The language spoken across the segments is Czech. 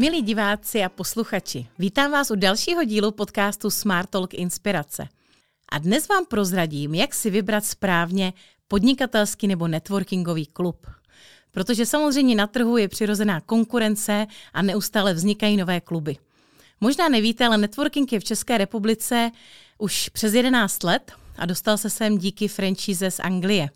Milí diváci a posluchači, vítám vás u dalšího dílu podcastu Smart Talk Inspirace. A dnes vám prozradím, jak si vybrat správně podnikatelský nebo networkingový klub. Protože samozřejmě na trhu je přirozená konkurence a neustále vznikají nové kluby. Možná nevíte, ale networking je v České republice už přes 11 let a dostal se sem díky franchise z Anglie.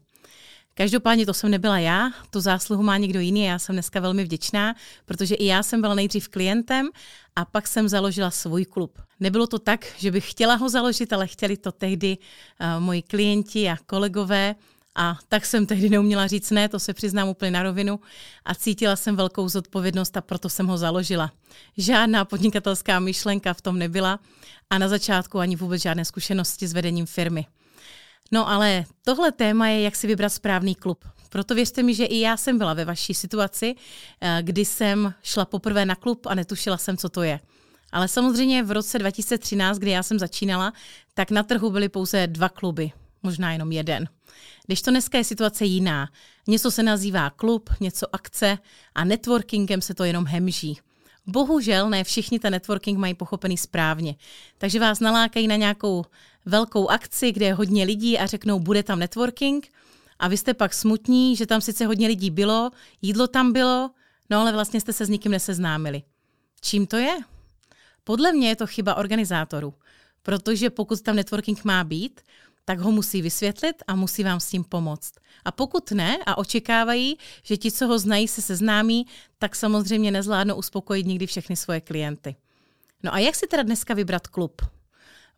Každopádně to jsem nebyla já, tu zásluhu má někdo jiný a já jsem dneska velmi vděčná, protože i já jsem byla nejdřív klientem a pak jsem založila svůj klub. Nebylo to tak, že bych chtěla ho založit, ale chtěli to tehdy uh, moji klienti a kolegové a tak jsem tehdy neuměla říct ne, to se přiznám úplně na rovinu a cítila jsem velkou zodpovědnost a proto jsem ho založila. Žádná podnikatelská myšlenka v tom nebyla a na začátku ani vůbec žádné zkušenosti s vedením firmy. No ale tohle téma je, jak si vybrat správný klub. Proto věřte mi, že i já jsem byla ve vaší situaci, eh, kdy jsem šla poprvé na klub a netušila jsem, co to je. Ale samozřejmě v roce 2013, kdy já jsem začínala, tak na trhu byly pouze dva kluby, možná jenom jeden. Když to dneska je situace jiná. Něco se nazývá klub, něco akce a networkingem se to jenom hemží. Bohužel ne všichni ten networking mají pochopený správně. Takže vás nalákají na nějakou velkou akci, kde je hodně lidí a řeknou, bude tam networking a vy jste pak smutní, že tam sice hodně lidí bylo, jídlo tam bylo, no ale vlastně jste se s nikým neseznámili. Čím to je? Podle mě je to chyba organizátorů, protože pokud tam networking má být, tak ho musí vysvětlit a musí vám s tím pomoct. A pokud ne a očekávají, že ti, co ho znají, se seznámí, tak samozřejmě nezvládnou uspokojit nikdy všechny svoje klienty. No a jak si teda dneska vybrat klub?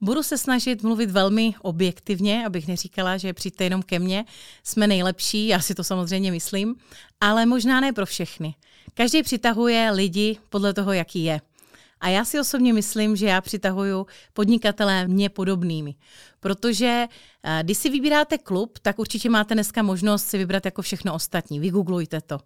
Budu se snažit mluvit velmi objektivně, abych neříkala, že přijďte jenom ke mně, jsme nejlepší, já si to samozřejmě myslím, ale možná ne pro všechny. Každý přitahuje lidi podle toho, jaký je. A já si osobně myslím, že já přitahuju podnikatelé mě podobnými. Protože eh, když si vybíráte klub, tak určitě máte dneska možnost si vybrat jako všechno ostatní. Vygooglujte to.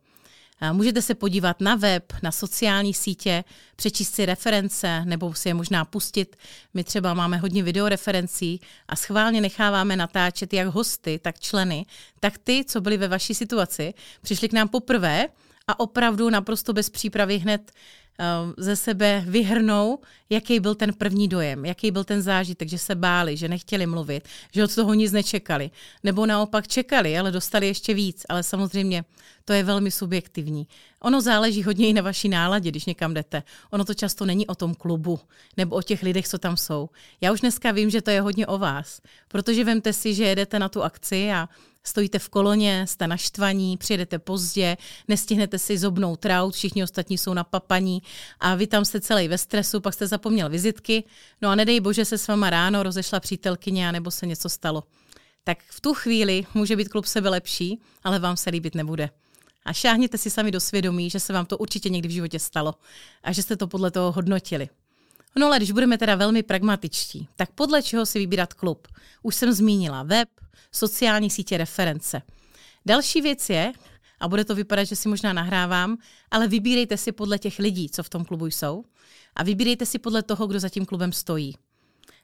Můžete se podívat na web, na sociální sítě, přečíst si reference nebo si je možná pustit. My třeba máme hodně videoreferencí a schválně necháváme natáčet jak hosty, tak členy, tak ty, co byli ve vaší situaci, přišli k nám poprvé a opravdu naprosto bez přípravy hned Eh, ze sebe vyhrnou, jaký byl ten první dojem, jaký byl ten zážitek, že se báli, že nechtěli mluvit, že od toho nic nečekali. Nebo naopak čekali, ale dostali ještě víc. Ale samozřejmě to je velmi subjektivní. Ono záleží hodně i na vaší náladě, když někam jdete. Ono to často není o tom klubu nebo o těch lidech, co tam jsou. Já už dneska vím, že to je hodně o vás, protože vemte si, že jedete na tu akci a stojíte v koloně, jste naštvaní, přijedete pozdě, nestihnete si zobnout traut, všichni ostatní jsou na papaní a vy tam jste celý ve stresu, pak jste zapomněl vizitky, no a nedej bože se s váma ráno rozešla přítelkyně nebo se něco stalo. Tak v tu chvíli může být klub sebe lepší, ale vám se líbit nebude. A šáhněte si sami do svědomí, že se vám to určitě někdy v životě stalo a že jste to podle toho hodnotili. No ale když budeme teda velmi pragmatičtí, tak podle čeho si vybírat klub? Už jsem zmínila web, sociální sítě reference. Další věc je, a bude to vypadat, že si možná nahrávám, ale vybírejte si podle těch lidí, co v tom klubu jsou a vybírejte si podle toho, kdo za tím klubem stojí.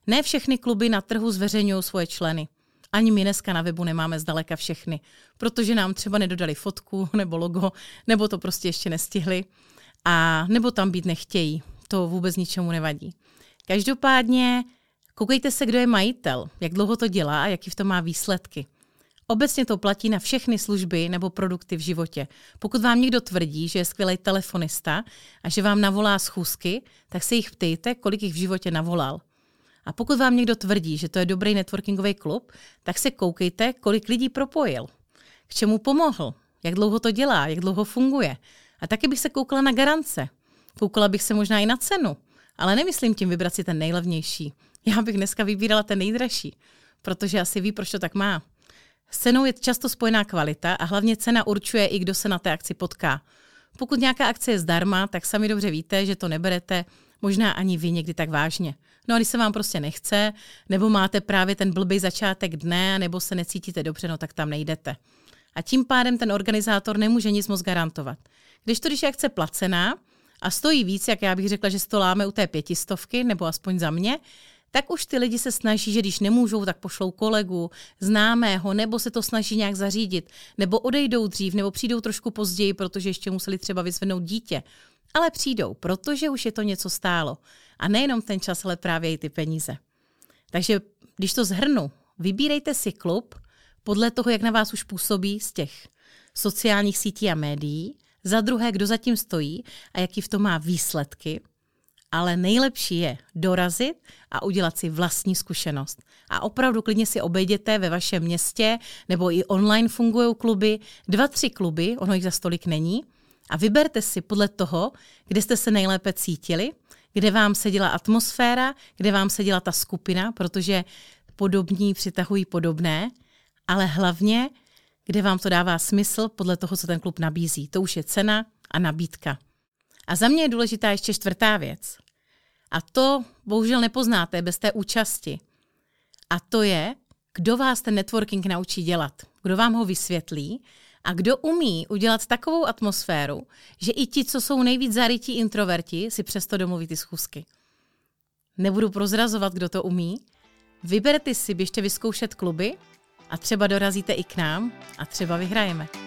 Ne všechny kluby na trhu zveřejňují svoje členy. Ani my dneska na webu nemáme zdaleka všechny, protože nám třeba nedodali fotku nebo logo, nebo to prostě ještě nestihli, a nebo tam být nechtějí. To vůbec ničemu nevadí. Každopádně koukejte se, kdo je majitel, jak dlouho to dělá a jaký v tom má výsledky. Obecně to platí na všechny služby nebo produkty v životě. Pokud vám někdo tvrdí, že je skvělý telefonista a že vám navolá schůzky, tak se jich ptejte, kolik jich v životě navolal. A pokud vám někdo tvrdí, že to je dobrý networkingový klub, tak se koukejte, kolik lidí propojil. K čemu pomohl, jak dlouho to dělá, jak dlouho funguje. A taky bych se koukala na garance. Koukala bych se možná i na cenu, ale nemyslím tím vybrat si ten nejlevnější. Já bych dneska vybírala ten nejdražší, protože asi ví, proč to tak má. S cenou je často spojená kvalita a hlavně cena určuje i kdo se na té akci potká. Pokud nějaká akce je zdarma, tak sami dobře víte, že to neberete možná ani vy někdy tak vážně. No a když se vám prostě nechce, nebo máte právě ten blbý začátek dne, nebo se necítíte dobře, no tak tam nejdete. A tím pádem ten organizátor nemůže nic moc garantovat. Když to, když je akce placená a stojí víc, jak já bych řekla, že to láme u té pětistovky, nebo aspoň za mě, tak už ty lidi se snaží, že když nemůžou, tak pošlou kolegu, známého, nebo se to snaží nějak zařídit, nebo odejdou dřív, nebo přijdou trošku později, protože ještě museli třeba vyzvednout dítě. ale přijdou, protože už je to něco stálo. A nejenom ten čas, ale právě i ty peníze. Takže když to zhrnu, vybírejte si klub podle toho, jak na vás už působí z těch sociálních sítí a médií, za druhé, kdo zatím stojí a jaký v tom má výsledky, ale nejlepší je dorazit a udělat si vlastní zkušenost. A opravdu klidně si obejděte ve vašem městě, nebo i online fungují kluby, dva, tři kluby, ono jich za stolik není, a vyberte si podle toho, kde jste se nejlépe cítili, kde vám seděla atmosféra, kde vám seděla ta skupina, protože podobní přitahují podobné, ale hlavně, kde vám to dává smysl podle toho, co ten klub nabízí. To už je cena a nabídka. A za mě je důležitá ještě čtvrtá věc. A to bohužel nepoznáte bez té účasti. A to je, kdo vás ten networking naučí dělat, kdo vám ho vysvětlí a kdo umí udělat takovou atmosféru, že i ti, co jsou nejvíc zarytí introverti, si přesto domluví ty schůzky. Nebudu prozrazovat, kdo to umí. Vyberte si, běžte vyzkoušet kluby a třeba dorazíte i k nám a třeba vyhrajeme.